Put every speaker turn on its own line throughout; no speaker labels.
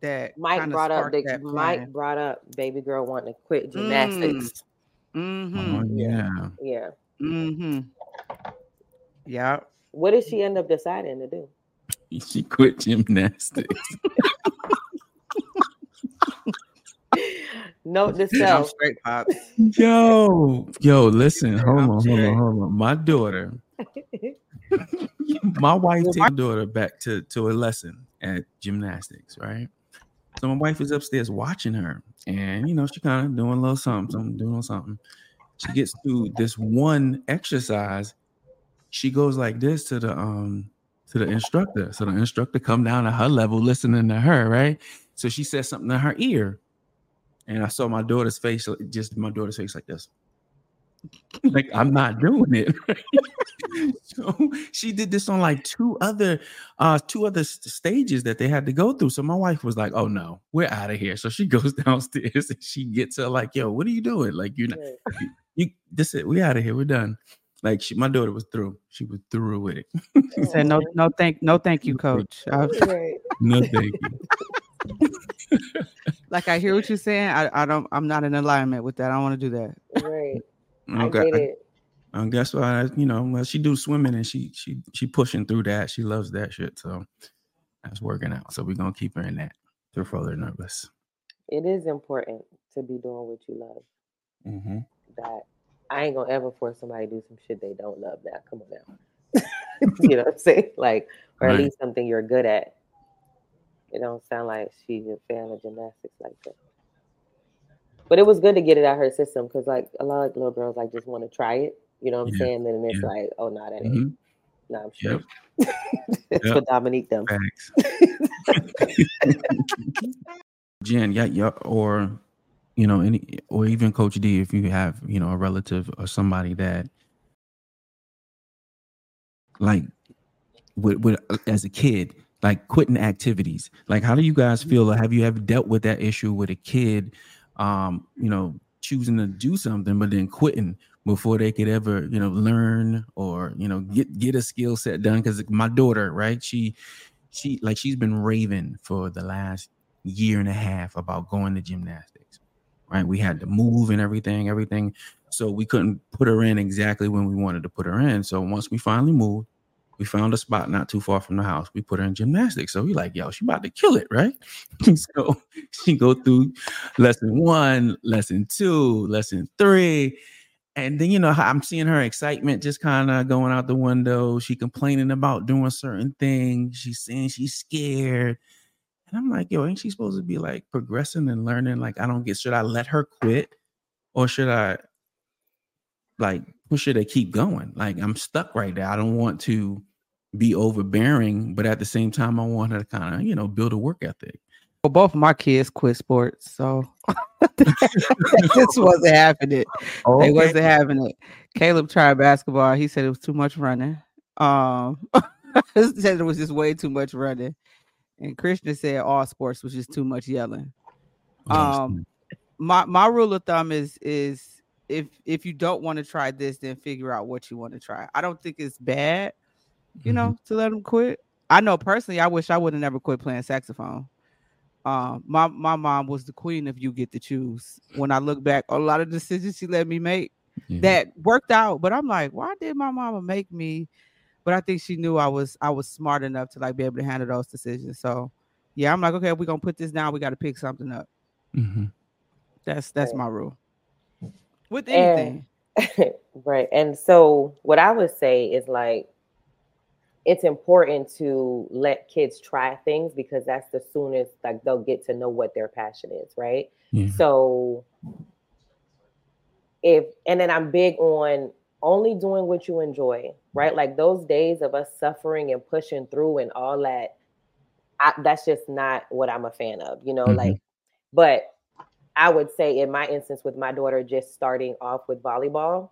that
Mike brought up
sparked
the
that
Mike brought up baby girl wanting to quit gymnastics.
Mm-hmm.
Oh, yeah.
Yeah.
Mm-hmm. Yeah.
What did she end up deciding to do?
She quit gymnastics.
Note to
I'm
self.
straight pops.
Yo, yo, listen, hold on, hold on, hold on. My daughter, my wife
Well,
takes my daughter back to, to a lesson at gymnastics, right? So my wife is upstairs watching her, and you know, she kind of doing a little something, something, doing something. She gets to this one exercise. She goes like this to the um to the instructor. So the instructor come down to her level, listening to her, right? So she says something in her ear. And I saw my daughter's face, just my daughter's face like this. Like I'm not doing it. so she did this on like two other uh two other s- stages that they had to go through. So my wife was like, "Oh no, we're out of here." So she goes downstairs and she gets her like, "Yo, what are you doing? Like you're not
Right.
you this it, we out of here, we're done." Like she, my daughter was through. She was through with it.
she said no, no thank, no thank you, coach. I-
Right.
No thank you.
like I hear what you're saying. I, I don't. I'm not in alignment with that. I don't want to do that.
Right. I
Okay.
get it.
I guess why you know, well, she do swimming and she she she pushing through that. She loves that shit. So that's working out. So we're gonna keep her in that to further nervous.
It is important to be doing what you love.
Mm-hmm.
That I ain't gonna ever force somebody to do some shit they don't love. Now, come on now. you know what I'm saying? Like, or at least something you're good at. It don't sound like she's a fan of gymnastics like that. But it was good to get it out her system because, like, a lot of little girls like just want to try it. You know what I'm
Yeah,
saying? Then it's
yeah.
like, oh no, that ain't.
hmm
No, I'm sure.
Yep.
it's
Yep.
for Dominique them.
Jen, yeah, yeah, or you know, any or even Coach D, if you have you know a relative or somebody that like with, with as a kid, like quitting activities. Like, how do you guys feel? Or have you ever dealt with that issue with a kid, um, you know, choosing to do something but then quitting before they could ever, you know, learn or you know get get a skill set done? Because my daughter, right, she she like she's been raving for the last year and a half about going to gymnastics. Right, we had to move and everything, everything. So we couldn't put her in exactly when we wanted to put her in. So once we finally moved, we found a spot not too far from the house. We put her in gymnastics. So we like, yo, she about to kill it, right? so she go through lesson one, lesson two, lesson three. And then you know I'm seeing her excitement just kind of going out the window. She complaining about doing certain things. She's saying she's scared. And I'm like, yo, ain't she supposed to be like progressing and learning? Like, I don't get should I let her quit or should I like push her to keep going? Like, I'm stuck right there. I don't want to be overbearing, but at the same time, I want her to kind of, you know, build a work ethic.
Well, both of my kids quit sports, so this wasn't happening. They wasn't having it. Caleb tried basketball. He said it was too much running. Um, he said it was just way too much running. And Krishna said all sports was just too much yelling. Um, my my rule of thumb is is if if you don't want to try this, then figure out what you want to try. I don't think it's bad, you know, to let them quit. I know personally, I wish I would have never quit playing saxophone. Um, my my mom was the queen of you get to choose. When I look back, a lot of decisions she let me make
Yeah.
that worked out, but I'm like, why did my mama make me? But I think she knew I was I was smart enough to like be able to handle those decisions. So yeah, I'm like, okay, we're gonna put this down. We got to pick something up.
Mhm.
That's that's
Right.
my rule. With
And-
anything,
right. And so what I would say is like it's important to let kids try things because that's the soonest like they'll get to know what their passion is, right?
Yeah.
So if and then I'm big on only doing what you enjoy, right? Like those days of us suffering and pushing through and all that, I, that's just not what I'm a fan of, you know.
Mhm.
Like, but I would say in my instance with my daughter just starting off with volleyball,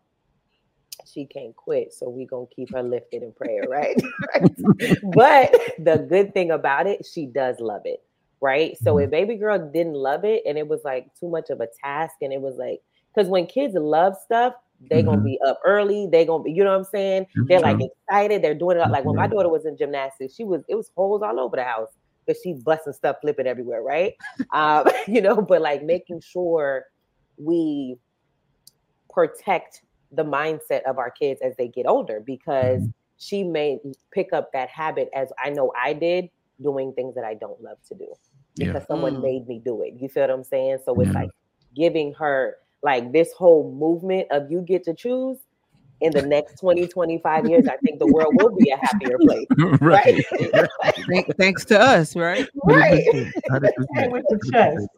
she can't quit, so we gonna keep her lifted in prayer, right? but the good thing about it, she does love it, right? So if baby girl didn't love it and it was like too much of a task, and it was like because when kids love stuff, they gonna
Mhm.
be up early, they gonna be, you know what I'm saying? They're like excited, they're doing it. Like when my daughter was in gymnastics, she was it was holes all over the house. because she's busting stuff, flipping everywhere, right? um, you know, but like making sure we protect the mindset of our kids as they get older because mm-hmm. she may pick up that habit as I know I did doing things that I don't love to do because yeah. someone mm. made me do it. You feel what I'm saying? So it's yeah. like giving her like this whole movement of you get to choose in the next 20, 25 years, I think the world will be a happier place. right.
right? Thanks to us, right?
Right. With the chest.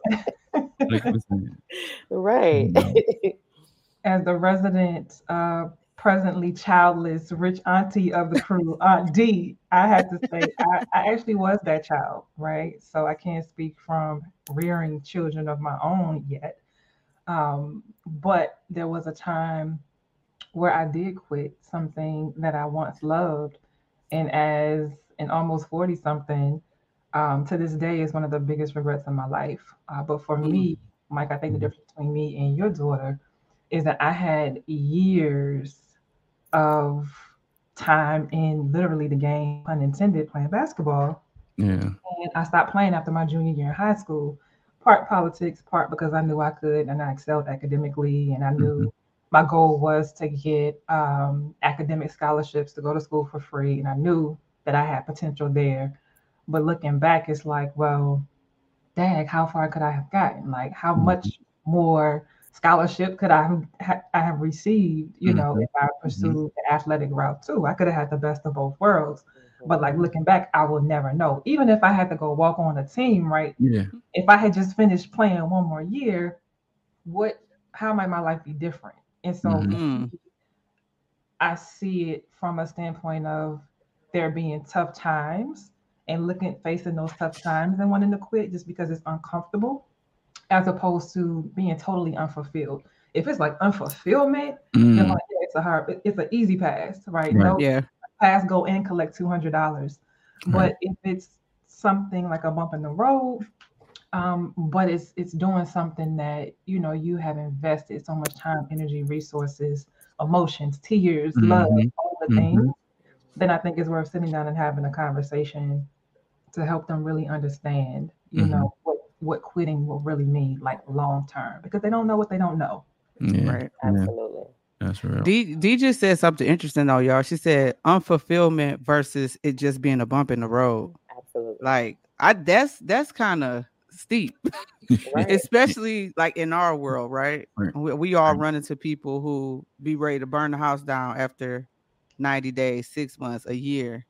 right.
As the resident uh, presently childless rich auntie of the crew, Aunt D, I had to say I, I, actually was that child, right? So I can't speak from rearing children of my own yet. Um, but there was a time where I did quit something that I once loved. And as an almost 40 something, um, to this day is one of the biggest regrets of my life. Uh, but for me, Mike, I think the difference between me and your daughter is that I had years of time in literally the game, unintended, playing basketball.
Yeah.
And I stopped playing after my junior year in high school, part politics, part because I knew I could and I excelled academically and I knew mm-hmm. my goal was to get um, academic scholarships to go to school for free. And I knew that I had potential there. But looking back, it's like, well, dang, how far could I have gotten? Like, how mm-hmm. much more scholarship could I have, I have received, you know, mm-hmm. if I pursued mm-hmm. the athletic route too. I could have had the best of both worlds. But like mm-hmm. looking back, I will never know. Even if I had to go walk on a team, right?
Yeah.
If I had just finished playing one more year, what how might my life be different? And so mm-hmm. I see it from a standpoint of there being tough times and looking facing those tough times and wanting to quit just because it's uncomfortable as opposed to being totally unfulfilled. If it's like unfulfillment, mm. like, yeah, it's a hard, it's an easy pass, right?
right. No, yeah.
Pass, go and collect two hundred dollars. Right. But if it's something like a bump in the road, um, but it's it's doing something that you know you have invested so much time, energy, resources, emotions, tears, mm-hmm. love, all the mm-hmm. things, then I think it's worth sitting down and having a conversation to help them really understand, you mm-hmm. know, what what quitting will really mean, like long term, because they don't know what they don't know.
Yeah,
right. Absolutely.
That's real.
D, D just said something interesting though, y'all. She said unfulfillment versus it just being a bump in the road.
Absolutely.
Like I that's that's kind of steep, right. especially like in our world, right? right. We, we, all right. run into people who be ready to burn the house down after 90 days, six months, a year.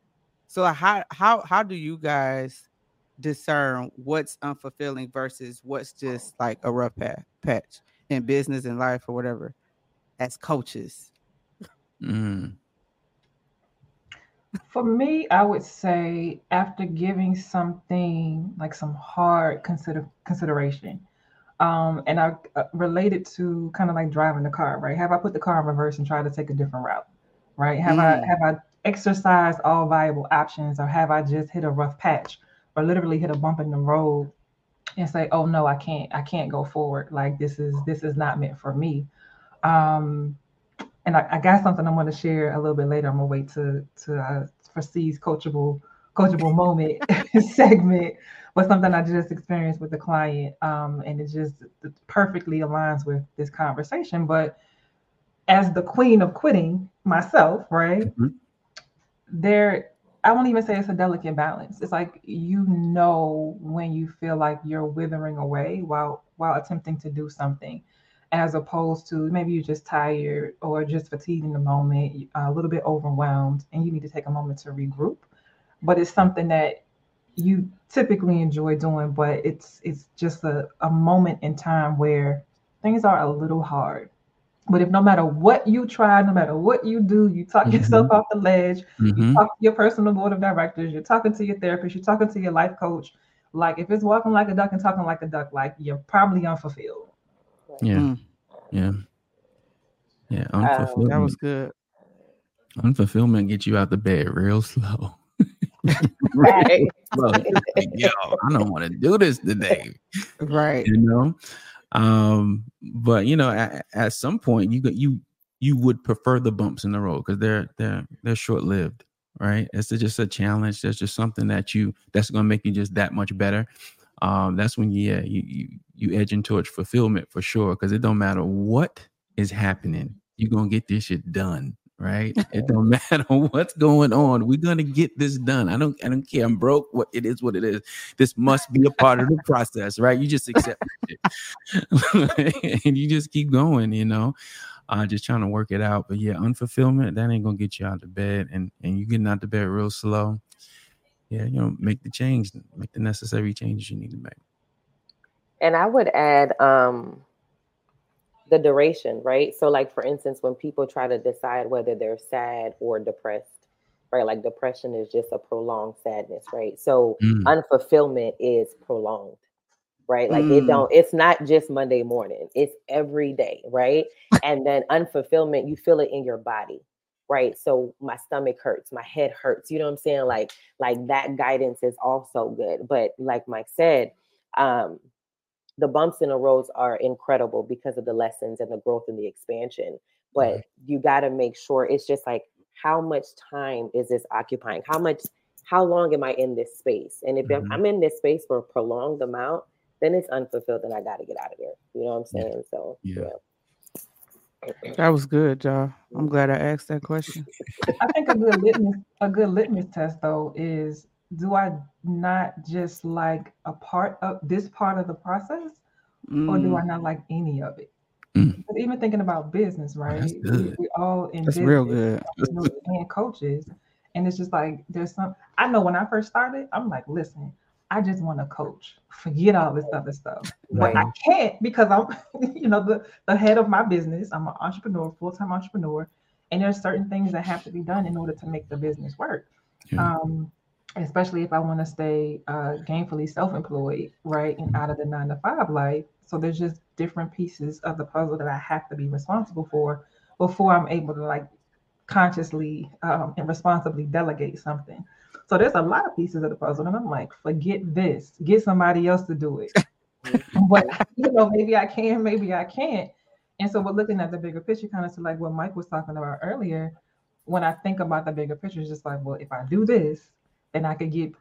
So how how how do you guys discern what's unfulfilling versus what's just like a rough patch, patch in business and life or whatever as coaches?
Mm.
For me, I would say after giving something like some hard consider consideration, um, and I uh, related to kind of like driving the car, right? Have I put the car in reverse and tried to take a different route, right? Have mm. I have I exercised all viable options, or have I just hit a rough patch? Or literally hit a bump in the road and say, "Oh no, I can't, I can't go forward. Like this is this is not meant for me." Um, and I, I got something I'm going to share a little bit later. I'm gonna wait to to uh, for C's coachable coachable moment segment, but something I just experienced with the client, um, and it just perfectly aligns with this conversation. But as the queen of quitting myself, right? Mm-hmm. There I won't even say it's a delicate balance. It's like you know when you feel like you're withering away while while attempting to do something, as opposed to maybe you're just tired or just fatigued in the moment, uh, a little bit overwhelmed, and you need to take a moment to regroup. But it's something that you typically enjoy doing, but it's it's just a, a moment in time where things are a little hard but if no matter what you try, no matter what you do, you talk mm-hmm. yourself off the ledge, mm-hmm. you talk to your personal board of directors, you're talking to your therapist, you're talking to your life coach. Like if it's walking like a duck and talking like a duck, like you're probably unfulfilled.
Yeah. Mm. Yeah. Yeah. Unfulfillment.
that was good.
Unfulfillment gets you out the bed real slow. right. yo, I don't want to do this today.
Right.
You know? Um, but you know, at, at some point, you you you would prefer the bumps in the road because they're they're they're short lived. right? It's just a challenge. That's just something that you that's gonna make you just that much better. Um, that's when yeah, you you you edging towards fulfillment for sure. Cause it don't matter what is happening, you're gonna get this shit done right? It don't matter what's going on. We're gonna get this done. I don't I don't care. I'm broke. What it is, what it is. This must be a part of the process, right? You just accept it. and you just keep going, you know. Uh, just trying to work it out. But yeah, unfulfillment, that ain't gonna get you out of bed. And and you getting out of bed real slow. Yeah, you know, make the change, make the necessary changes you need to make.
And I would add um the duration, right? So, like for instance, when people try to decide whether they're sad or depressed, right? Like depression is just a prolonged sadness, right? So, mm. unfulfillment is prolonged, right? Like mm. it don't. It's not just Monday morning; it's every day, right? and then unfulfillment, you feel it in your body, right? So my stomach hurts, my head hurts. You know what I'm saying? Like, like that guidance is also good. But like Mike said, um, the bumps in the roads are incredible because of the lessons and the growth and the expansion. But mm-hmm. you got to make sure it's just like how much time is this occupying? How much, how long am I in this space? And if mm-hmm. I'm in this space for a prolonged amount, then it's unfulfilled and I got to get out of there. You know what I'm saying? Yeah. So, yeah.
yeah. That was good, y'all. I'm glad I asked that question.
I think a good litmus, a good litmus test though is do I not just like a part of this part of the process, mm. or do I mm. not like any of it? Mm. But even thinking about business, right? We, we, all in
That's
business,
real good.
and coaches, and it's just like there's some. I know when I first started, I'm like, listen, I just want to coach. Forget all this other stuff. Right. But I can't because I'm, you know, the, the head of my business. I'm an entrepreneur, full-time entrepreneur. And there's certain things that have to be done in order to make the business work. Yeah. Um, especially if I want to stay uh, gainfully self-employed, right, and out of the nine to five life. So there's just different pieces of the puzzle that I have to be responsible for before I'm able to like consciously um, and responsibly delegate something. So there's a lot of pieces of the puzzle, and I'm like, forget this, get somebody else to do it. but you know, maybe I can, maybe I can't. And so we're looking at the bigger picture, kind of to like what Mike was talking about earlier. When I think about the bigger picture, it's just like, well, if I do this, and I could get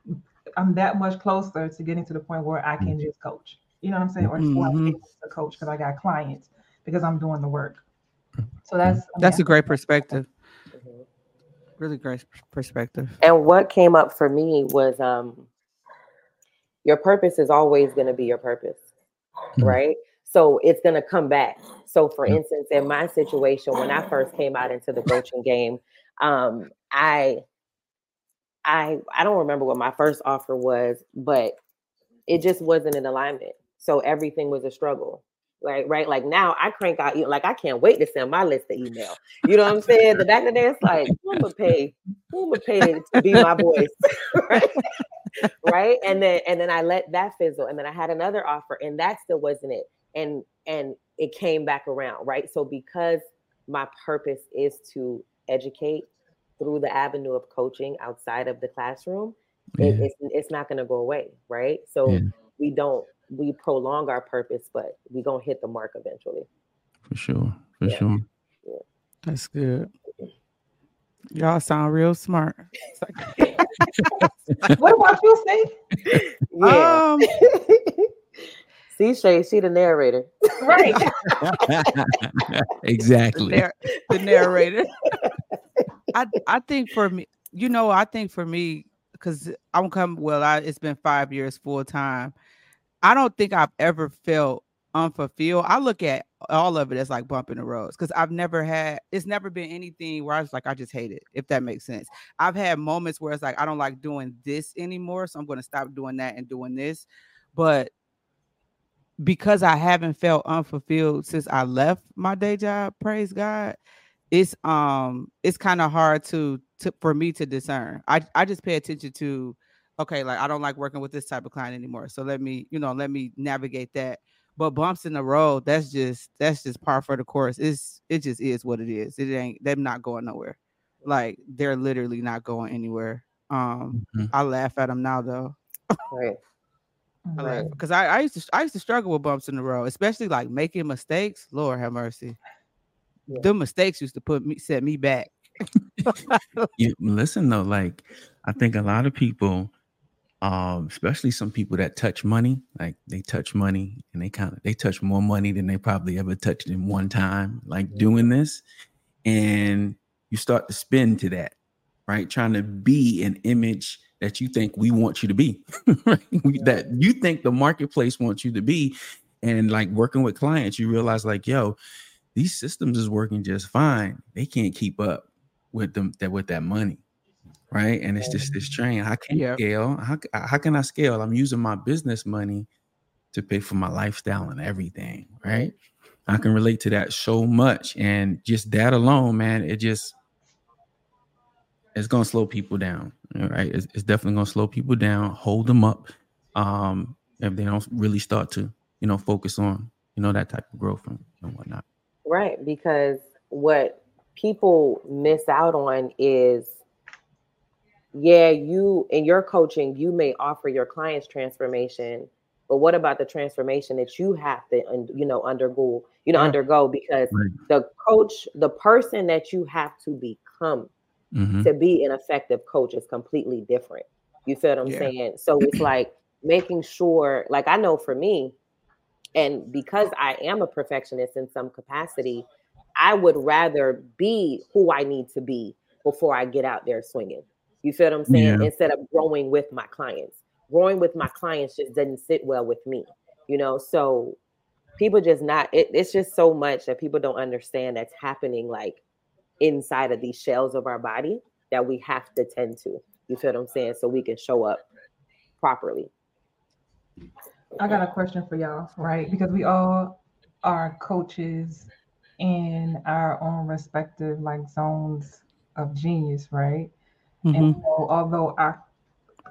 I'm that much closer to getting to the point where I can just coach. You know what I'm saying? Or mm-hmm. a coach because I got clients because I'm doing the work. So that's I mean,
that's a great perspective. Mm-hmm. Really great perspective.
And what came up for me was um your purpose is always going to be your purpose. Mm-hmm. Right? So it's going to come back. So for instance, in my situation when I first came out into the coaching game, um I I I don't remember what my first offer was, but it just wasn't in alignment. So everything was a struggle. Like right, like now I crank out like I can't wait to send my list of email. You know what I'm saying? The back of the day, it's like who would pay? Who would pay to be my voice? right? right? And then and then I let that fizzle, and then I had another offer, and that still wasn't it. And and it came back around, right? So because my purpose is to educate through the avenue of coaching outside of the classroom, yeah. it, it's it's not going to go away, right? So yeah. we don't we prolong our purpose, but we gonna hit the mark eventually.
For sure, for yeah. sure.
That's good. Y'all sound real smart.
what about you, Steve?
Yeah. Um, See, Shay, she the narrator.
Right.
exactly.
The, narr- the narrator. I I think for me, you know, I think for me, because I'm come well, I it's been five years full time. I don't think I've ever felt unfulfilled. I look at all of it as like bumping the roads because I've never had it's never been anything where I was like, I just hate it, if that makes sense. I've had moments where it's like I don't like doing this anymore, so I'm gonna stop doing that and doing this. But because I haven't felt unfulfilled since I left my day job, praise God, it's um it's kind of hard to to for me to discern. I I just pay attention to okay, like I don't like working with this type of client anymore. So let me, you know, let me navigate that. But bumps in the road, that's just that's just par for the course. It's it just is what it is. It ain't them not going nowhere. Like they're literally not going anywhere. Um, mm-hmm. I laugh at them now though.
right.
Because I, I used to I used to struggle with bumps in the road, especially like making mistakes. Lord have mercy. Yeah. The mistakes used to put me set me back.
you listen though, like I think a lot of people, um, especially some people that touch money, like they touch money and they kind of they touch more money than they probably ever touched in one time, like doing this, and you start to spin to that, right? Trying to be an image that you think we want you to be, right? that you think the marketplace wants you to be, and like working with clients, you realize like, yo, these systems is working just fine. They can't keep up with them that with that money right? And it's just this train how can yep. scale? How, how can i scale? I'm using my business money to pay for my lifestyle and everything right? I can relate to that so much. And just that alone man it just it's gonna slow people down right? It's, it's definitely gonna slow people down hold them up um if they don't really start to you know focus on you know that type of growth and, and whatnot
right because what people miss out on is yeah, you in your coaching, you may offer your clients transformation, but what about the transformation that you have to, you know, undergo, you know, yeah. undergo because right. the coach, the person that you have to become mm-hmm. to be an effective coach is completely different. You feel what I'm yeah. saying? So it's like making sure, like I know for me, and because I am a perfectionist in some capacity, I would rather be who I need to be before I get out there swinging. You feel what I'm saying? Yeah. Instead of growing with my clients, growing with my clients just doesn't sit well with me, you know. So people just not. It, it's just so much that people don't understand that's happening, like inside of these shells of our body that we have to tend to. You feel what I'm saying? So we can show up properly.
I got a question for y'all, right? Because we all are coaches in our own respective like zones of genius, right? Mm-hmm. And so, although our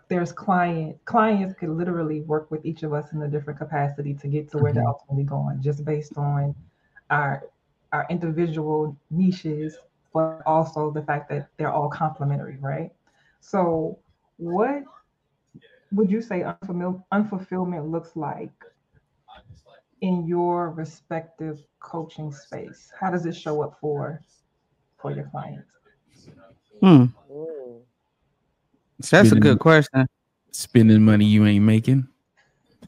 there's client clients could literally work with each of us in a different capacity to get to where mm-hmm. they're ultimately going, just based on our our individual niches, but also the fact that they're all complementary, right? So, what would you say unfulfill- unfulfillment looks like in your respective coaching space? How does it show up for for your clients?
Hmm. That's spending, a good question.
Spending money you ain't making.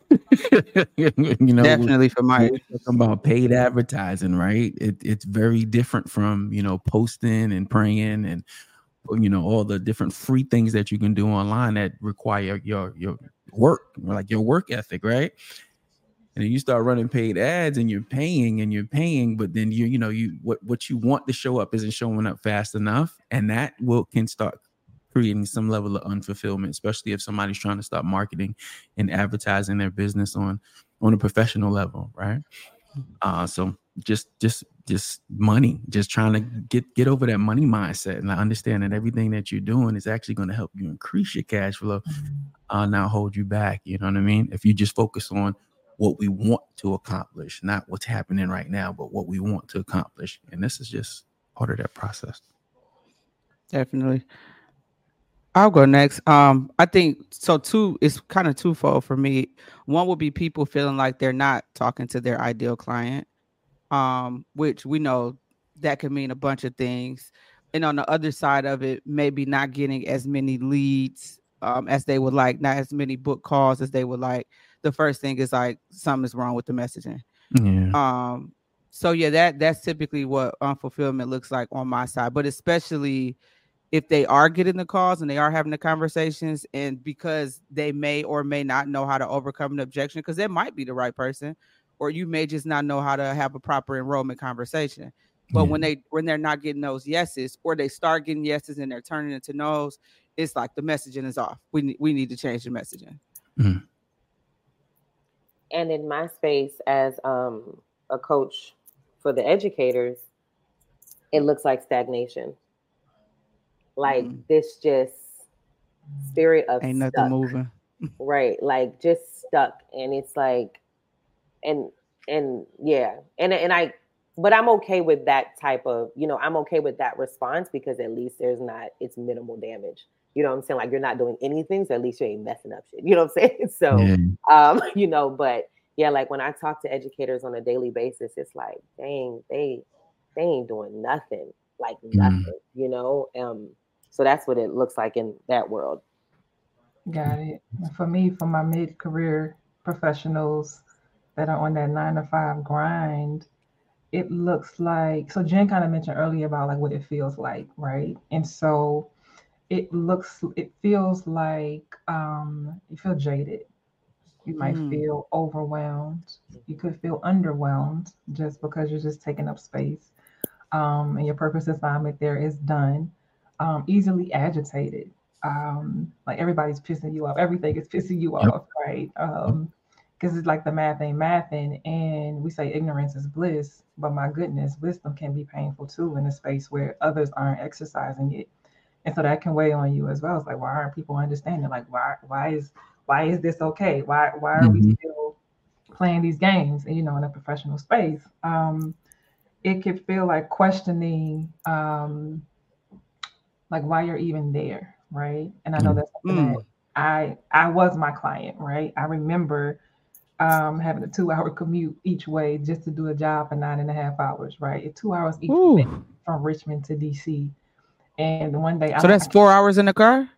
you know,
definitely for my
talking about paid advertising, right? It, it's very different from you know posting and praying and you know all the different free things that you can do online that require your your work, like your work ethic, right? And then you start running paid ads and you're paying and you're paying, but then you you know you what what you want to show up isn't showing up fast enough, and that will can start creating some level of unfulfillment, especially if somebody's trying to start marketing and advertising their business on on a professional level, right? Uh, so just just just money, just trying to get get over that money mindset and understand that everything that you're doing is actually going to help you increase your cash flow, mm-hmm. uh, not hold you back. You know what I mean? If you just focus on what we want to accomplish, not what's happening right now, but what we want to accomplish, and this is just part of that process.
Definitely. I'll go next. Um, I think so. Two is kind of twofold for me. One would be people feeling like they're not talking to their ideal client, um, which we know that could mean a bunch of things. And on the other side of it, maybe not getting as many leads um, as they would like, not as many book calls as they would like. The first thing is like something's wrong with the messaging. Yeah. Um. So yeah, that that's typically what unfulfillment looks like on my side, but especially if they are getting the calls and they are having the conversations and because they may or may not know how to overcome an objection because they might be the right person or you may just not know how to have a proper enrollment conversation. But when they when they're not getting those yeses or they start getting yeses and they're turning into no's it's like the messaging is off. We, we need to change the messaging. Mm-hmm.
and in my space as um, a coach for the educators it looks like stagnation like mm. this just spirit of
ain't stuck, nothing moving.
right. Like just stuck. And it's like and and yeah. And and I but I'm okay with that type of, you know, I'm okay with that response because at least there's not it's minimal damage. You know what I'm saying? Like you're not doing anything, so at least you ain't messing up shit. You know what I'm saying? So yeah. um, you know, but yeah, like when I talk to educators on a daily basis, it's like, dang, they they ain't doing nothing like mm. nothing, mm. you know. Um, so that's what it looks like in that world.
Got it. For me, for my mid-career professionals that are on that nine to five grind, it looks like so Jen kind of mentioned earlier about like what it feels like, right? And so it looks it feels like um you feel jaded. You might mm. feel overwhelmed. You could feel underwhelmed just because you're just taking up space. Um, and your purpose assignment there is done. Um, easily agitated. Um, like everybody's pissing you off. Everything is pissing you yep. off, right? Um, because it's like the math ain't mathing and we say ignorance is bliss but my goodness wisdom can be painful too in a space where others aren't exercising it and so that can weigh on you as well it's like why aren't people understanding like why why is why is this okay why why are mm-hmm. we still playing these games you know in a professional space um it could feel like questioning um like why you're even there right and i know mm. that's mm. that i i was my client right i remember um, having a two hour commute each way just to do a job for nine and a half hours, right? Two hours each Ooh. way from Richmond to DC. And one day,
so I that's four hours in the car.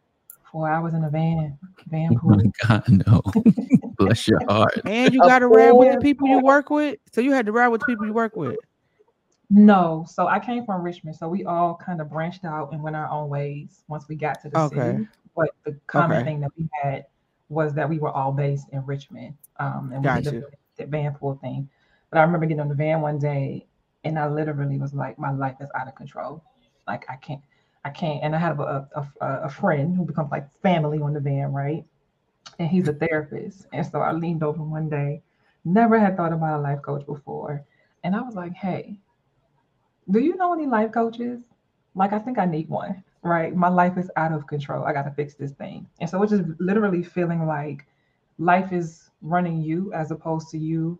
Four hours in a van, van pool.
Oh God, no! Bless your heart.
And you got to ride with the people you work with. So you had to ride with the people you work with.
No, so I came from Richmond, so we all kind of branched out and went our own ways once we got to the okay. city. But the common okay. thing that we had was that we were all based in Richmond. Um, and we did the, the van pool thing. But I remember getting on the van one day and I literally was like, my life is out of control. Like I can't, I can't. And I have a, a, a friend who becomes like family on the van, right? And he's a therapist. And so I leaned over one day, never had thought about a life coach before. And I was like, hey, do you know any life coaches? Like, I think I need one right? My life is out of control. I got to fix this thing. And so it's just literally feeling like life is running you as opposed to you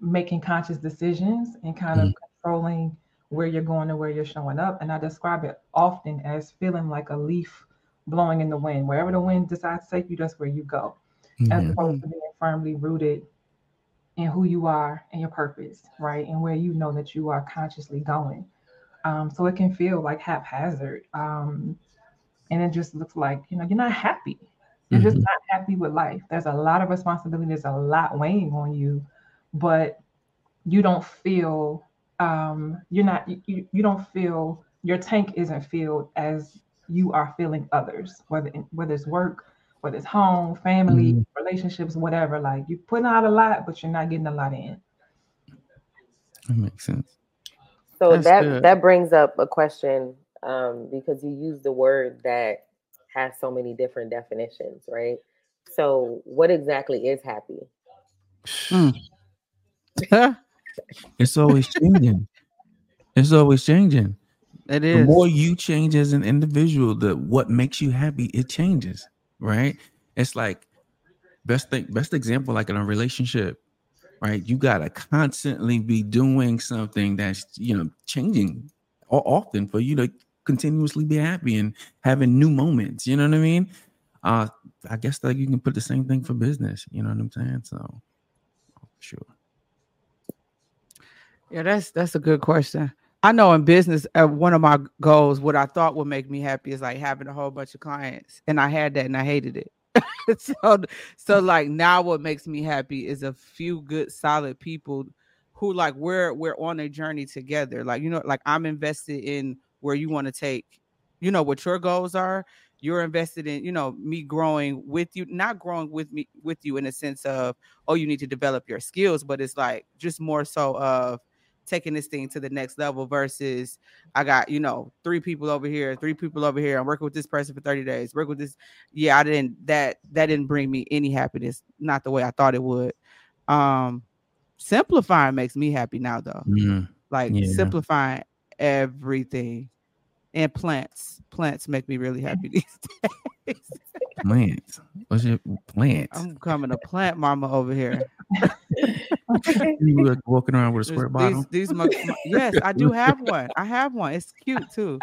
making conscious decisions and kind mm-hmm. of controlling where you're going and where you're showing up. And I describe it often as feeling like a leaf blowing in the wind. Wherever the wind decides to take you, that's where you go, mm-hmm. as opposed to being firmly rooted in who you are and your purpose, right? And where you know that you are consciously going. Um, so it can feel like haphazard. Um, and it just looks like, you know, you're not happy. You're mm-hmm. just not happy with life. There's a lot of responsibility, there's a lot weighing on you, but you don't feel um, you're not you, you don't feel your tank isn't filled as you are feeling others, whether whether it's work, whether it's home, family, mm-hmm. relationships, whatever. Like you're putting out a lot, but you're not getting a lot in.
That makes sense.
So That's that good. that brings up a question um, because you use the word that has so many different definitions, right? So what exactly is happy?
Mm. it's always changing. It's always changing.
It is.
The more you change as an individual, the what makes you happy, it changes, right? It's like best thing, best example, like in a relationship right? You got to constantly be doing something that's, you know, changing often for you to continuously be happy and having new moments. You know what I mean? Uh, I guess like you can put the same thing for business. You know what I'm saying? So, sure.
Yeah, that's that's a good question. I know in business, uh, one of my goals, what I thought would make me happy is like having a whole bunch of clients, and I had that and I hated it. so so like now what makes me happy is a few good solid people who like we're we're on a journey together. Like you know, like I'm invested in where you want to take, you know, what your goals are. You're invested in, you know, me growing with you, not growing with me with you in a sense of, oh, you need to develop your skills, but it's like just more so of taking this thing to the next level versus I got, you know, three people over here, three people over here. I'm working with this person for 30 days. Work with this. Yeah, I didn't that that didn't bring me any happiness, not the way I thought it would. Um simplifying makes me happy now though. Mm, like yeah. simplifying everything. And plants. Plants make me really happy these days.
plants. What's your plants?
I'm coming a plant mama over here.
you were walking around with a square bottle.
These, these my, my, yes, I do have one. I have one. It's cute too.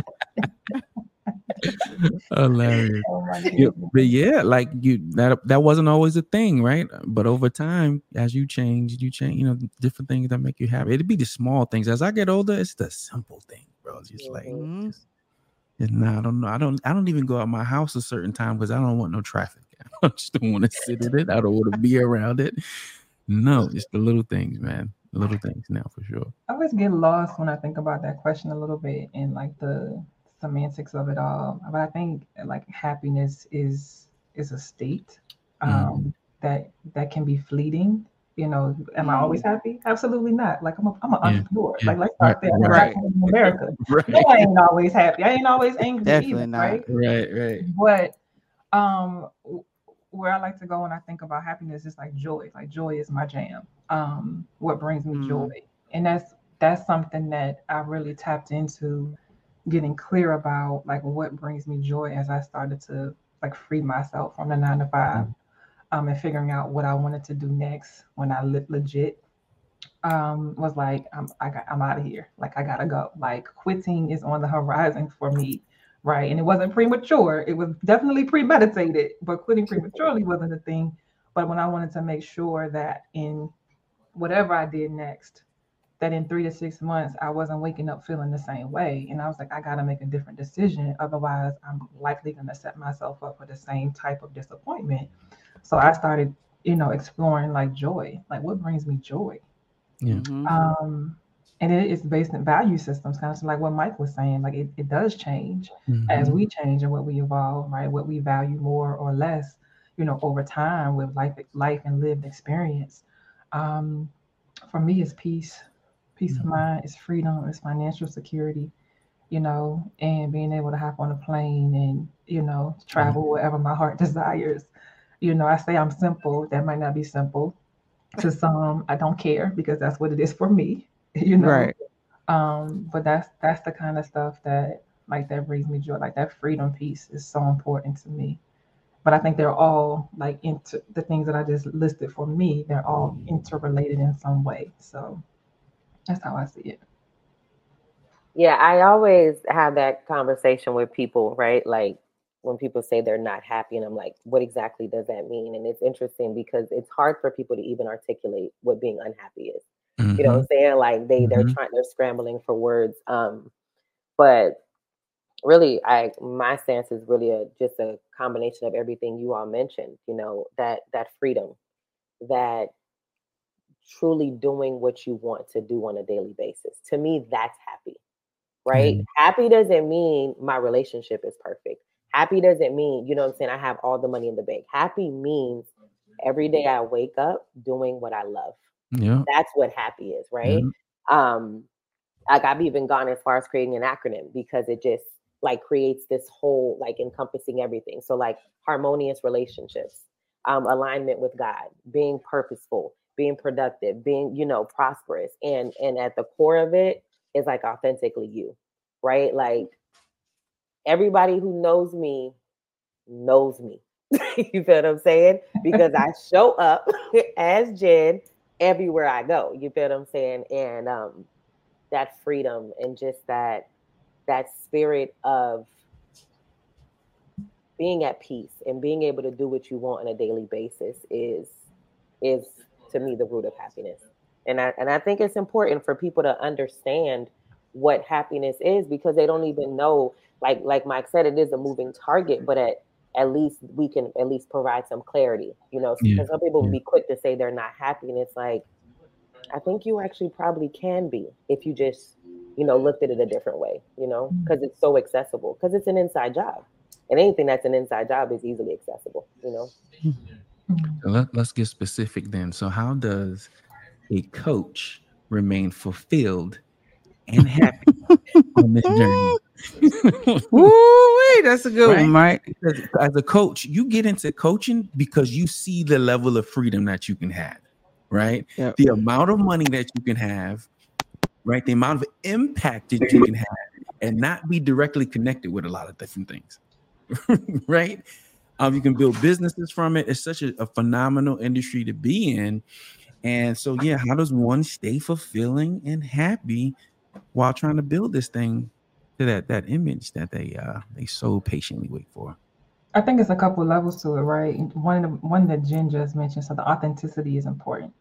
Hilarious. Oh yeah, but yeah, like you that that wasn't always a thing, right? But over time, as you change, you change, you know, different things that make you happy. It'd be the small things. As I get older, it's the simple thing, bro. It's just like, mm-hmm. just, no, I don't know. I don't. I don't even go out my house a certain time because I don't want no traffic. I just don't want to sit in it. I don't want to be around it. No, it's the little things, man. The little things now for sure.
I always get lost when I think about that question a little bit and like the semantics of it all. But I think like happiness is is a state um, mm. that that can be fleeting. You know, am I always mm. happy? Absolutely not. Like I'm a, I'm an yeah. entrepreneur. Yeah. Like let's start right. there. Right. In America. right. No, I ain't always happy. I ain't always angry Definitely either. Not. Right.
Right. Right.
But um, where I like to go when I think about happiness is like joy. Like joy is my jam. Um, what brings me mm. joy, and that's that's something that I really tapped into getting clear about like what brings me joy as I started to like free myself from the nine to five um, and figuring out what I wanted to do next when I le- legit um, was like, I'm, I got, I'm out of here. Like, I gotta go. Like, quitting is on the horizon for me. Right. And it wasn't premature. It was definitely premeditated, but quitting prematurely wasn't a thing. But when I wanted to make sure that in whatever I did next, that in three to six months I wasn't waking up feeling the same way. And I was like, I got to make a different decision. Otherwise, I'm likely going to set myself up for the same type of disappointment. So I started, you know, exploring like joy, like what brings me joy.
Yeah. Mm-hmm.
Um, and it is based in value systems, kind of like what Mike was saying. Like it, it does change mm-hmm. as we change and what we evolve, right? What we value more or less, you know, over time with life, life and lived experience. Um, for me, it's peace peace mm-hmm. of mind, it's freedom, it's financial security, you know, and being able to hop on a plane and, you know, travel mm-hmm. wherever my heart desires. You know, I say I'm simple, that might not be simple to some. I don't care because that's what it is for me, you know. Right. Um, but that's that's the kind of stuff that like that brings me joy. Like that freedom piece is so important to me. But I think they're all like into the things that I just listed for me, they're all interrelated in some way. So that's how I see it.
Yeah, I always have that conversation with people, right? Like when people say they're not happy, and I'm like, what exactly does that mean? And it's interesting because it's hard for people to even articulate what being unhappy is. Mm-hmm. You know what I'm mm-hmm. saying? Like they they're mm-hmm. trying they're scrambling for words. Um, but really I my stance is really a just a combination of everything you all mentioned, you know, that that freedom, that truly doing what you want to do on a daily basis. To me, that's happy, right? Mm. Happy doesn't mean my relationship is perfect. Happy doesn't mean, you know what I'm saying, I have all the money in the bank. Happy means every day I wake up doing what I love.
Yeah.
That's what happy is, right? Mm-hmm. Um, like I've even gone as far as creating an acronym because it just like creates this whole like encompassing everything. So like harmonious relationships, um, alignment with God, being purposeful, being productive, being, you know, prosperous. And and at the core of it is like authentically you, right? Like everybody who knows me knows me. you feel what I'm saying? Because I show up as Jen everywhere I go. You feel what I'm saying? And um that freedom and just that that spirit of being at peace and being able to do what you want on a daily basis is is to me the root of happiness. And I and I think it's important for people to understand what happiness is because they don't even know like like Mike said it is a moving target but at at least we can at least provide some clarity you know yeah. because some people yeah. be quick to say they're not happy and it's like I think you actually probably can be if you just you know looked at it a different way you know because mm. it's so accessible because it's an inside job and anything that's an inside job is easily accessible you know
let, let's get specific then. So, how does a coach remain fulfilled and happy on this journey?
Ooh, wait—that's a good right? one, Mike.
Because as a coach, you get into coaching because you see the level of freedom that you can have, right? Yep. The amount of money that you can have, right? The amount of impact that you can have, and not be directly connected with a lot of different things, right? Um, you can build businesses from it. It's such a, a phenomenal industry to be in. And so, yeah, how does one stay fulfilling and happy while trying to build this thing to that that image that they uh they so patiently wait for?
I think it's a couple levels to it, right? One the one that Jen just mentioned. So the authenticity is important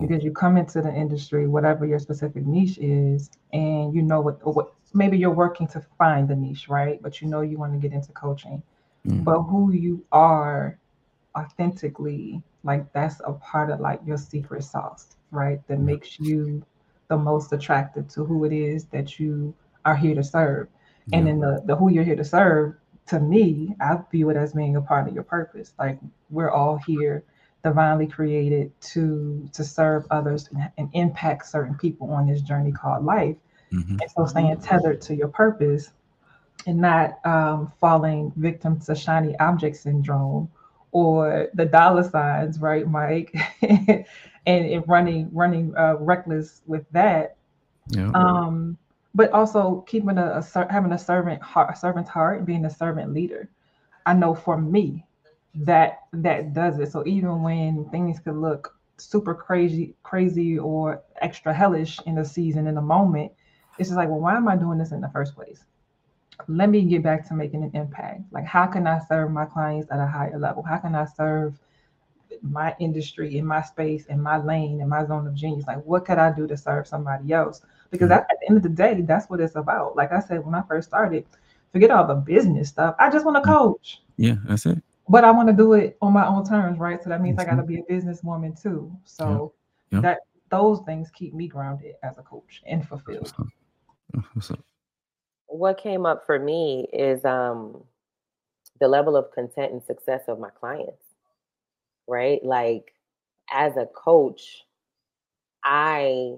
because you come into the industry, whatever your specific niche is, and you know what what maybe you're working to find the niche, right? But you know you want to get into coaching. Mm. But who you are authentically, like that's a part of like your secret sauce, right? That makes you the most attractive to who it is that you are here to serve. Yeah. And then the, the who you're here to serve, to me, I view it as being a part of your purpose. Like we're all here divinely created to to serve others and, and impact certain people on this journey called life. Mm-hmm. And so staying tethered to your purpose and not um, falling victim to shiny object syndrome or the dollar signs, right, Mike? and, and, running running uh, reckless with that. Yeah. Um, but also keeping a, a having a servant heart, a servant's heart, being a servant leader. I know for me that that does it. So even when things could look super crazy, crazy or extra hellish in the season in the moment, it's just like, well, why am I doing this in the first place? Let me get back to making an impact. Like, how can I serve my clients at a higher level? How can I serve my industry in my space in my lane in my zone of genius like what could i do to serve somebody else because mm-hmm. at the end of the day that's what it's about. Like i said when i first started forget all the business stuff. I just want to coach.
Yeah that's it.
But i want to do it on my own terms right? So that means that's i got to be a businesswoman too. So yeah. Yeah. that those things keep me grounded as a coach and fulfilled.
What came up for me is um the level of content and success of my clients right? Like as a coach, I,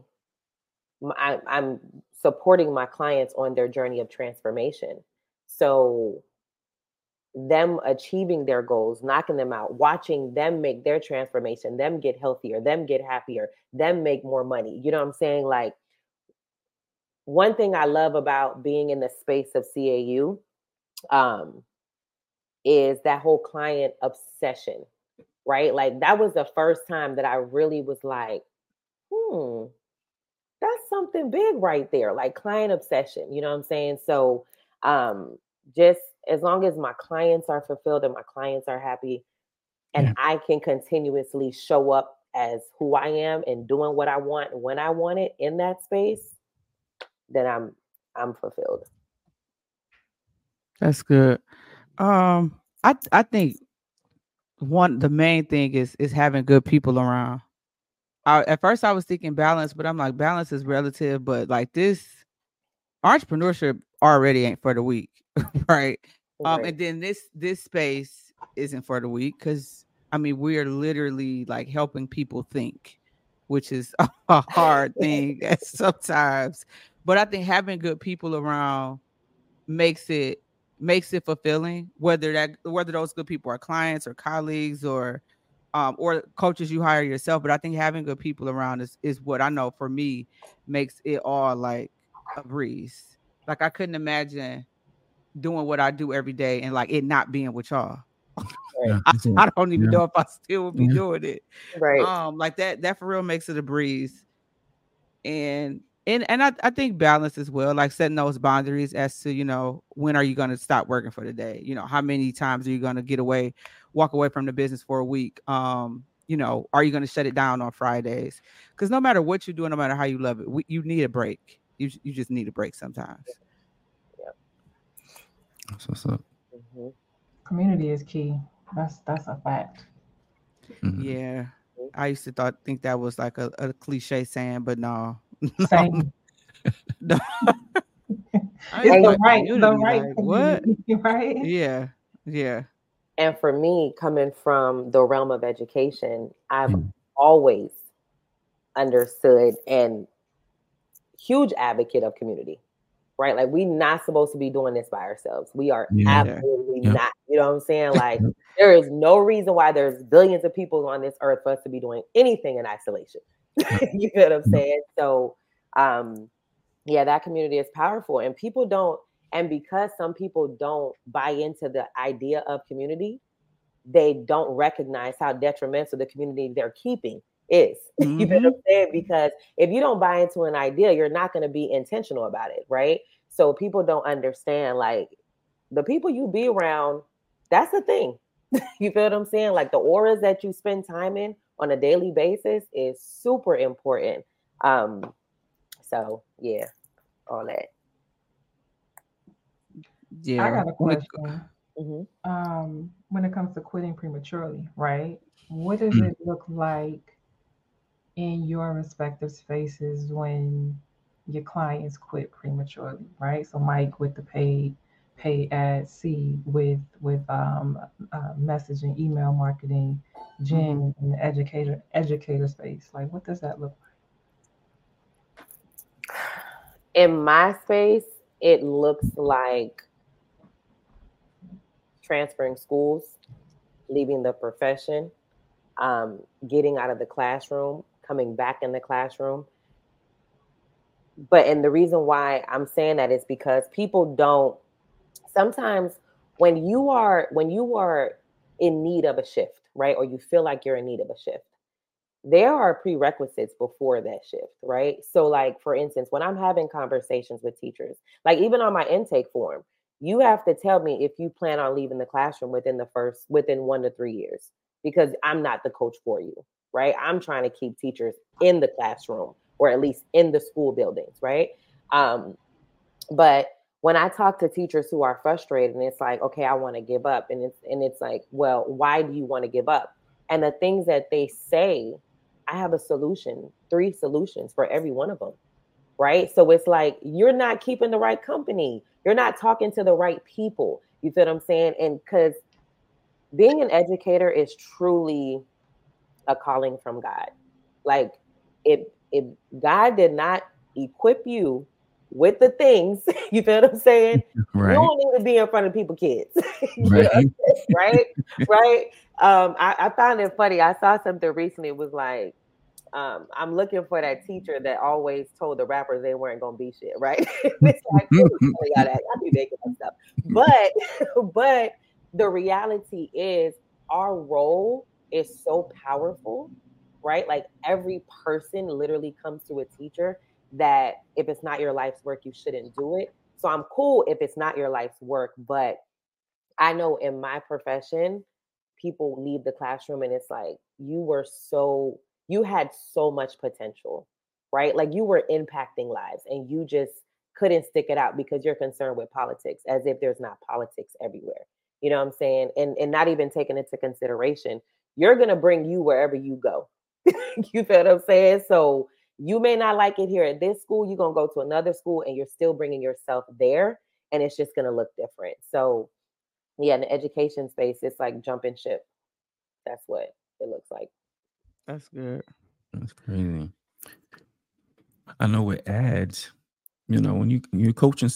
I I'm supporting my clients on their journey of transformation. So them achieving their goals, knocking them out, watching them make their transformation, them get healthier, them get happier, them make more money. You know what I'm saying? Like one thing I love about being in the space of CAU um, is that whole client obsession right? Like that was the first time that I really was like, hmm, something big right there, like client obsession. You know what I'm saying? So um just as long as my clients are fulfilled and my clients are happy and yeah. I can continuously show up as who I am and doing what I want when I want it in that space, then I'm I'm fulfilled.
That's good. Um I I think one the main thing is is having good people around. I, at first I was thinking balance, but I'm like balance is relative. But like this entrepreneurship already ain't for the weak, right? Um, and then this this space isn't for the weak because I mean we are literally like helping people think, which is a hard thing sometimes. But I think having good people around makes it makes it fulfilling whether that whether those good people are clients or colleagues or um, or coaches you hire yourself but i think having good people around is is what i know for me makes it all like a breeze like i couldn't imagine doing what i do every day and like it not being with y'all I, I, don't even yeah. know if I still would be yeah. doing it.
Right.
Um, like that, that for real makes it a breeze. And and and I, I think balance as well, like setting those boundaries as to you know when are you going to stop working for the day? You know, how many times are you going to get away, walk away from the business for a week? Um, you know, are you going to shut it down on Fridays? Because no matter what you do, no matter how you love it, we, you need a break. You you just need a break sometimes.
Yeah.
That's what's up.
Mm-hmm. Community is key. That's that's a fact.
Mm-hmm. Yeah. I used to thought think that was like a, a cliche saying, but no, Same. no.
it's the right, the right,
like, what? right? Yeah, yeah.
And for me, coming from the realm of education, I've mm. always understood and huge advocate of community. Right? Like we're not supposed to be doing this by ourselves. We are yeah. absolutely yeah. not. You know what I'm saying? Like there is no reason why there's billions of people on this earth for us to be doing anything in isolation. you know what I'm saying? So, um, yeah, that community is powerful, and people don't. And because some people don't buy into the idea of community, they don't recognize how detrimental the community they're keeping is. Mm-hmm. you know what I'm saying? Because if you don't buy into an idea, you're not going to be intentional about it, right? So people don't understand like the people you be around, that's the thing. you feel what I'm saying? Like the auras that you spend time in on a daily basis is super important. Um, so yeah, all that.
Yeah. I got a question. Mm-hmm. Um, when it comes to quitting prematurely, right? What does mm-hmm. it look like in your respective spaces when your clients quit prematurely, right? So Mike with the paid pay ad C with with um, uh, messaging, email marketing, Jen mm-hmm. in the educator educator space. Like, what does that look like?
In my space, it looks like transferring schools, leaving the profession, um, getting out of the classroom, coming back in the classroom. But and the reason why I'm saying that is because people don't sometimes when you are when you are in need of a shift, right? Or you feel like you're in need of a shift, there are prerequisites before that shift, right? So, like for instance, when I'm having conversations with teachers, like even on my intake form, you have to tell me if you plan on leaving the classroom within the first within one to three years because i'm not the coach for you right i'm trying to keep teachers in the classroom or at least in the school buildings right um, but when i talk to teachers who are frustrated and it's like okay i want to give up and it's and it's like well why do you want to give up and the things that they say i have a solution three solutions for every one of them right so it's like you're not keeping the right company you're not talking to the right people. You feel what I'm saying? And because being an educator is truly a calling from God. Like if if God did not equip you with the things, you feel what I'm saying? Right. You don't need to be in front of people kids. right. right. right. Um, I, I found it funny. I saw something recently, it was like um, I'm looking for that teacher that always told the rappers they weren't gonna be shit, right? it's like I be making up stuff, but but the reality is our role is so powerful, right? Like every person literally comes to a teacher that if it's not your life's work, you shouldn't do it. So I'm cool if it's not your life's work, but I know in my profession, people leave the classroom and it's like you were so you had so much potential, right? Like you were impacting lives and you just couldn't stick it out because you're concerned with politics, as if there's not politics everywhere. You know what I'm saying? And and not even taking into consideration, you're gonna bring you wherever you go. you feel what I'm saying? So you may not like it here at this school. You're gonna go to another school and you're still bringing yourself there, and it's just gonna look different. So, yeah, in the education space, it's like jumping ship. That's what it looks like.
That's good.
That's crazy. I know with ads, you know, when you you're coaching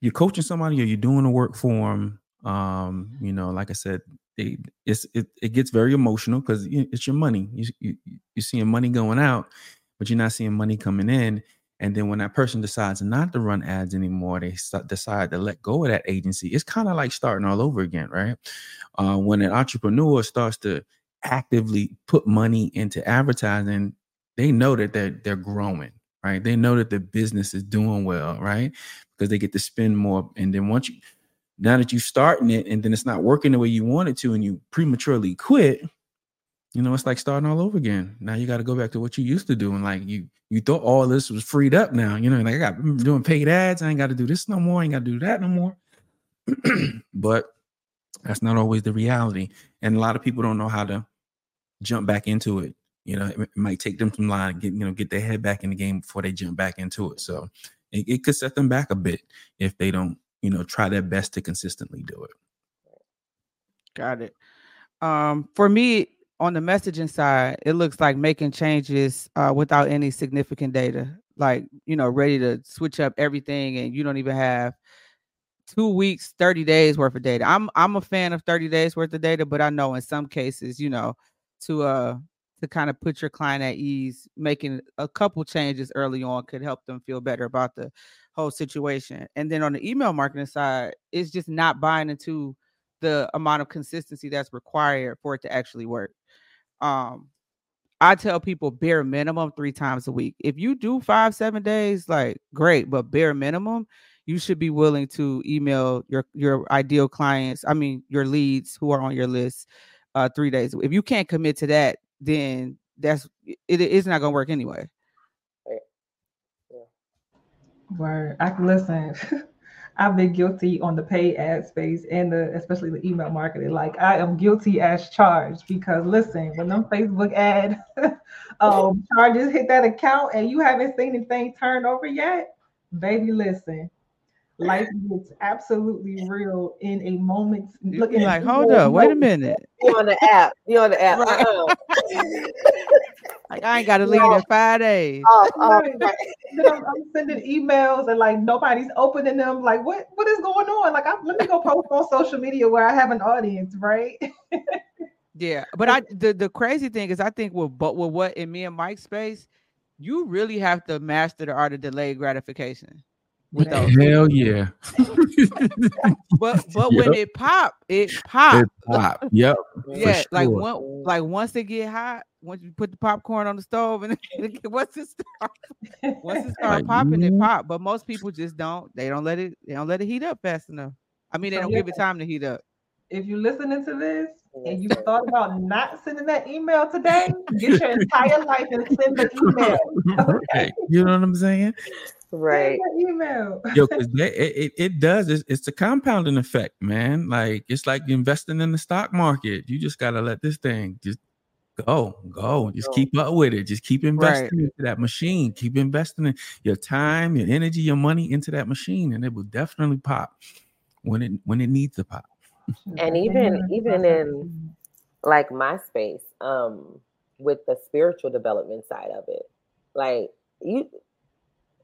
you're coaching somebody or you're doing the work for them, um, you know, like I said, it, it's it, it gets very emotional because it's your money. You, you you're seeing money going out, but you're not seeing money coming in. And then when that person decides not to run ads anymore, they decide to let go of that agency. It's kind of like starting all over again, right? Uh, when an entrepreneur starts to actively put money into advertising, they know that they're they're growing, right? They know that the business is doing well, right? Because they get to spend more. And then once you now that you're starting it and then it's not working the way you want it to, and you prematurely quit, you know, it's like starting all over again. Now you got to go back to what you used to do. And like you you thought all this was freed up now. You know, like I got doing paid ads. I ain't got to do this no more. I ain't got to do that no more. but that's not always the reality. And a lot of people don't know how to jump back into it. You know, it, it might take them some line, get you know, get their head back in the game before they jump back into it. So it, it could set them back a bit if they don't, you know, try their best to consistently do it.
Got it. Um, for me, on the messaging side, it looks like making changes uh, without any significant data, like you know, ready to switch up everything, and you don't even have two weeks, 30 days worth of data. I'm I'm a fan of 30 days worth of data, but I know in some cases, you know, to uh to kind of put your client at ease, making a couple changes early on could help them feel better about the whole situation. And then on the email marketing side, it's just not buying into the amount of consistency that's required for it to actually work. Um, I tell people bare minimum three times a week. If you do five, seven days, like great, but bare minimum, you should be willing to email your your ideal clients. I mean, your leads who are on your list uh, three days. If you can't commit to that, then that's it is not gonna work anyway.
Right. Word. I can listen. I've been guilty on the paid ad space and the especially the email marketing. Like I am guilty as charged because listen, when them Facebook ad um, charges hit that account and you haven't seen anything turn over yet, baby, listen. Life gets absolutely real in a moment.
Looking like, hold up, wait a minute.
You're on the app. You're on the app. Right. Uh-uh.
Like I ain't got to leave in five days.
Oh, oh, I'm, I'm, sending emails and like nobody's opening them. Like, what what is going on? Like, I'm, let me go post on social media where I have an audience, right?
yeah, but I the, the crazy thing is I think with but with what in me and Mike's space, you really have to master the art of delayed gratification.
Hell yeah.
but but yep. when it pop, it pop. It
pop. Yep.
yeah, sure. like one, like once they get hot, once you put the popcorn on the stove and what's it start once it start like, popping, mm-hmm. it pop. But most people just don't. They don't let it. They don't let it heat up fast enough. I mean, they don't give it time to heat up.
If you're listening to this and you thought about not sending that email today, get your entire life and send the email.
Okay. You know what I'm saying?
right
email
yo it, it, it does it's, it's a compounding effect man like it's like investing in the stock market you just gotta let this thing just go go just keep up with it just keep investing right. into that machine keep investing in your time your energy your money into that machine and it will definitely pop when it when it needs to pop
and even even in like my space um with the spiritual development side of it like you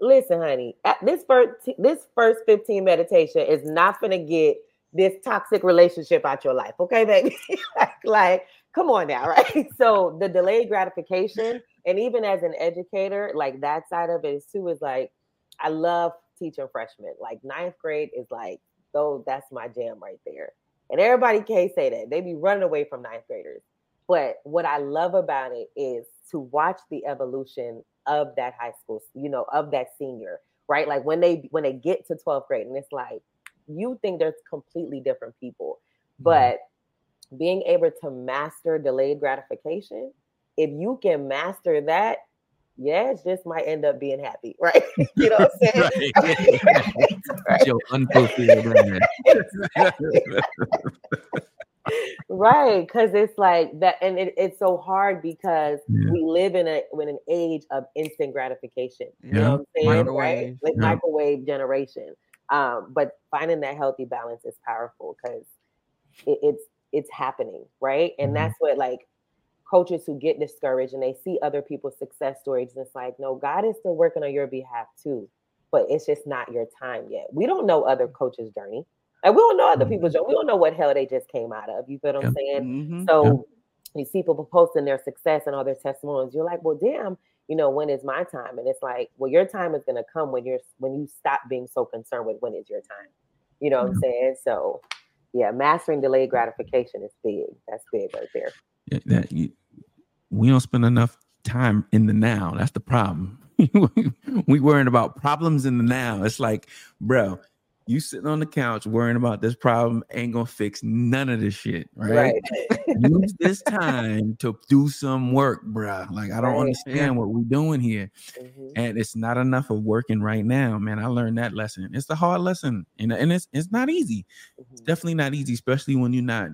listen, honey, this first this first 15 meditation is not gonna get this toxic relationship out your life, okay, baby? like, like, come on now, right? So the delayed gratification, and even as an educator, like that side of it is too, is like I love teaching freshmen. Like ninth grade is like, though that's my jam right there. And everybody can't say that. They be running away from ninth graders. But what I love about it is to watch the evolution of that high school, you know, of that senior, right? Like when they when they get to 12th grade and it's like you think there's completely different people. Mm-hmm. But being able to master delayed gratification, if you can master that, yeah, it just might end up being happy, right? you know what I'm saying? right. right. Your unfulfilled right because it's like that and it, it's so hard because yeah. we live in a in an age of instant gratification you know what i'm saying microwave. right like yeah. microwave generation um but finding that healthy balance is powerful because it, it's it's happening right and mm-hmm. that's what like coaches who get discouraged and they see other people's success stories and it's like no god is still working on your behalf too but it's just not your time yet we don't know other coaches journey and we don't know other people's journey. We don't know what hell they just came out of. You feel what I'm saying? Mm-hmm. So you see people posting their success and all their testimonies. You're like, well, damn, you know, when is my time? And it's like, well, your time is gonna come when you're when you stop being so concerned with when is your time. You know what I'm saying? So yeah, mastering delayed gratification is big. That's big right there.
Yeah, that you, we don't spend enough time in the now. That's the problem. we worrying about problems in the now. It's like, bro, you sitting on the couch worrying about this problem ain't gonna fix none of this shit, right? right. Use this time to do some work, bruh. Like I don't right. understand what we're doing here, mm-hmm. and it's not enough of working right now, man. I learned that lesson. It's a hard lesson, and and it's it's not easy. Mm-hmm. It's definitely not easy, especially when you're not,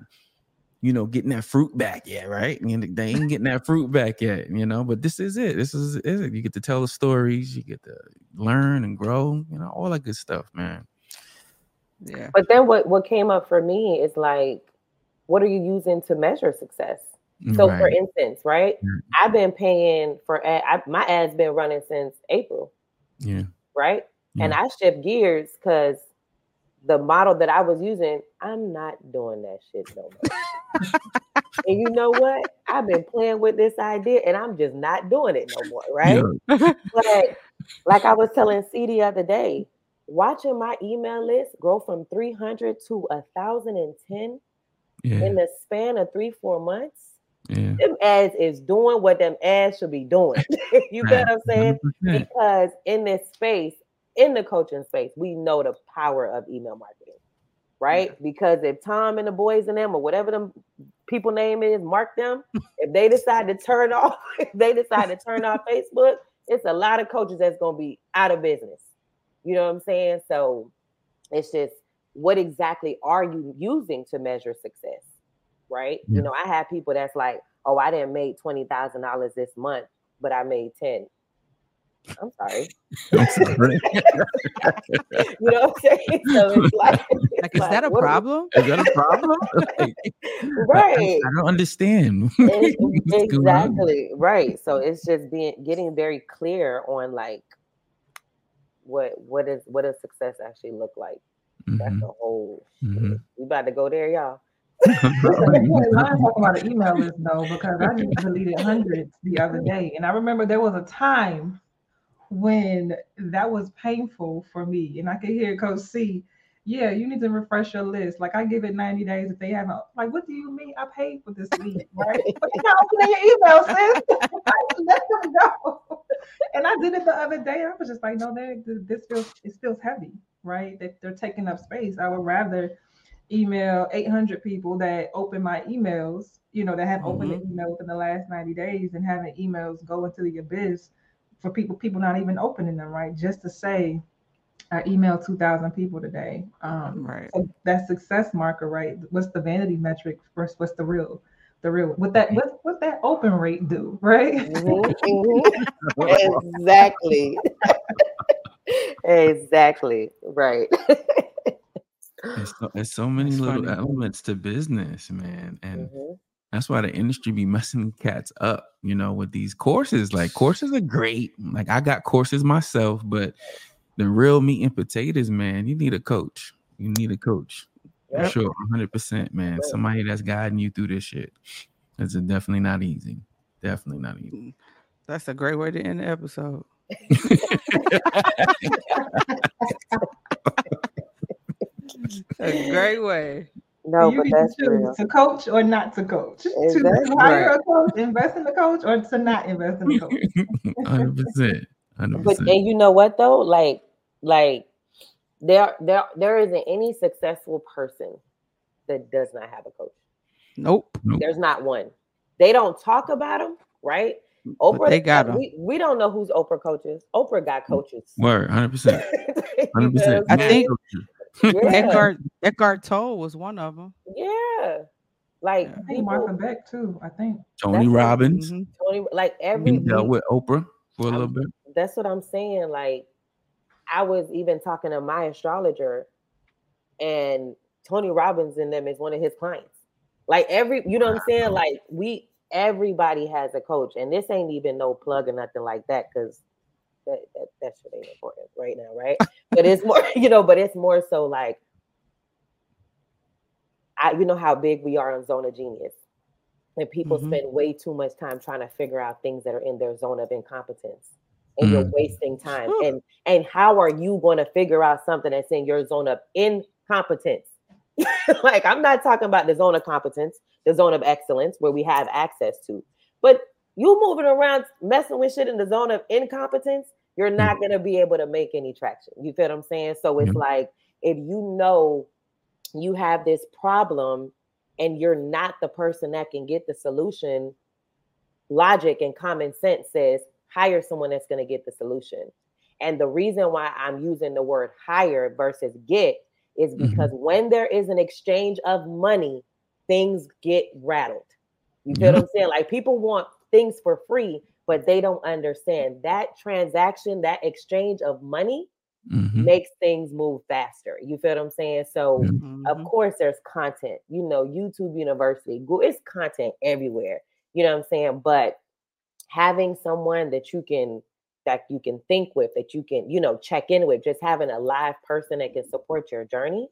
you know, getting that fruit back yet, right? And they ain't getting that fruit back yet, you know. But this is it. This is, is it. You get to tell the stories, you get to learn and grow, you know, all that good stuff, man.
Yeah. But then what what came up for me is like, what are you using to measure success? So, right. for instance, right, mm. I've been paying for ad, I, my ads been running since April.
Yeah.
Right. Yeah. And I shift gears because the model that I was using, I'm not doing that shit no more. and you know what? I've been playing with this idea and I'm just not doing it no more. Right. Yeah. but like I was telling C the other day, watching my email list grow from 300 to a 1010 yeah. in the span of three four months yeah. them ads is doing what them ads should be doing you get what i'm saying 100%. because in this space in the coaching space we know the power of email marketing right yeah. because if tom and the boys and them or whatever them people name is mark them if they decide to turn off if they decide to turn off facebook it's a lot of coaches that's going to be out of business you know what I'm saying? So It's just what exactly are you using to measure success? Right. Yeah. You know, I have people that's like, oh, I didn't make twenty thousand dollars this month, but I made ten. I'm sorry. I'm sorry. you know what I'm saying? So it's like,
it's like is like, that a problem?
Is that a problem? like,
right.
I, I, don't understand.
exactly. Right. So it's just being getting very clear on like what what is what does success actually look like? Mm-hmm. That's the whole mm-hmm. We about to go there, y'all.
I'm talking about an email list though, because I just deleted hundreds the other day. And I remember there was a time when that was painful for me. And I could hear Coach C, yeah, you need to refresh your list. Like I give it 90 days if they haven't. Like, what do you mean? I paid for this week, right? but you not opening your email, sis. let them go. And I did it the other day. I was just like, no, this feels it feels heavy, right? That they're taking up space. I would rather email 800 people that open my emails, you know, that have mm-hmm. opened an email within the last 90 days and having emails go into the abyss for people, people not even opening them, right? Just to say, I emailed 2,000 people today. Um, right. So that success marker, right? What's the vanity metric versus what's the real, the real? What that what what that open rate do, right?
Mm-hmm, mm-hmm. exactly. exactly. Right.
It's so, it's so many That's little funny. elements to business, man, and mm-hmm. that's why the industry be messing cats up. You know, with these courses. Like courses are great. Like I got courses myself, but the real meat and potatoes, man, you need a coach. You need a coach. Yep. For sure, 100%, man. Yep. Somebody that's guiding you through this shit. It's definitely not easy. Definitely not easy.
That's a great way to end the episode. a great way.
No, you but that's
real. to coach or not to coach. Exactly. To hire right. a coach, invest in the coach, or to not invest in the coach. Hundred percent.
But and you know what though, like, like there, there, there isn't any successful person that does not have a coach.
Nope.
There's not one. They don't talk about them, right?
Oprah, but they got
them. We, we don't know who's Oprah coaches. Oprah got coaches.
Word, hundred percent, hundred percent.
I think yeah. Eckhart Eckhart Tolle was one of them.
Yeah. Like
yeah. people, Martha Beck too, I think.
Tony Robbins.
Mm-hmm. Tony, like every he
dealt with Oprah for a I'm, little bit.
That's what I'm saying. Like I was even talking to my astrologer, and Tony Robbins in them is one of his clients. Like every, you know what I'm saying? Like we, everybody has a coach, and this ain't even no plug or nothing like that because that, that that shit ain't important right now, right? but it's more, you know, but it's more so like I you know how big we are on zone of genius. And people mm-hmm. spend way too much time trying to figure out things that are in their zone of incompetence. And mm-hmm. you're wasting time. And and how are you going to figure out something that's in your zone of incompetence? like I'm not talking about the zone of competence, the zone of excellence where we have access to. But you moving around messing with shit in the zone of incompetence, you're not mm. going to be able to make any traction. You feel what I'm saying? So it's like if you know you have this problem and you're not the person that can get the solution, logic and common sense says hire someone that's going to get the solution. And the reason why I'm using the word hire versus get is mm-hmm. because mm-hmm. when there is an exchange of money, things get rattled. You feel what I'm saying? Like people want things for free, but they don't understand that transaction, that exchange of money mm-hmm. makes things move faster. You feel what I'm saying? So, mm-hmm. of course, there's content, you know, YouTube University, Google, it's content everywhere. You know what I'm saying? But having someone that you can that you can think with, that you can, you know, check in with, just having a live person that can mm-hmm. support your journey,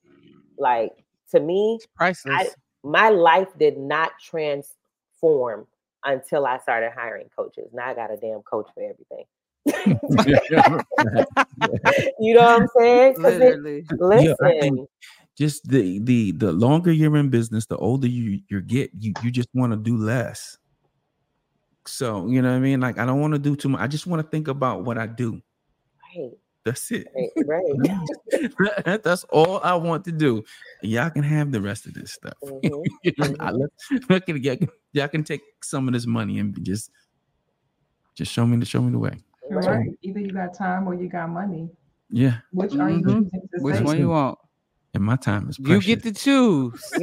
like mm-hmm. to me,
priceless. I,
my life did not transform until I started hiring coaches. Now I got a damn coach for everything. you know what I'm saying? Literally. It, listen.
Yeah, just the the the longer you're in business, the older you you get, you you just want to do less. So you know what I mean? Like I don't want to do too much. I just want to think about what I do.
Right.
That's it.
Right.
right. That's all I want to do. Y'all can have the rest of this stuff. Mm-hmm. mm-hmm. y'all can take some of this money and just just show me the show me the way.
Right. Either you got time or you got money.
Yeah.
Which are you mm-hmm.
Which one you want?
And my time is
precious. You get to choose.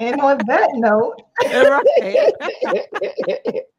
and
on that note,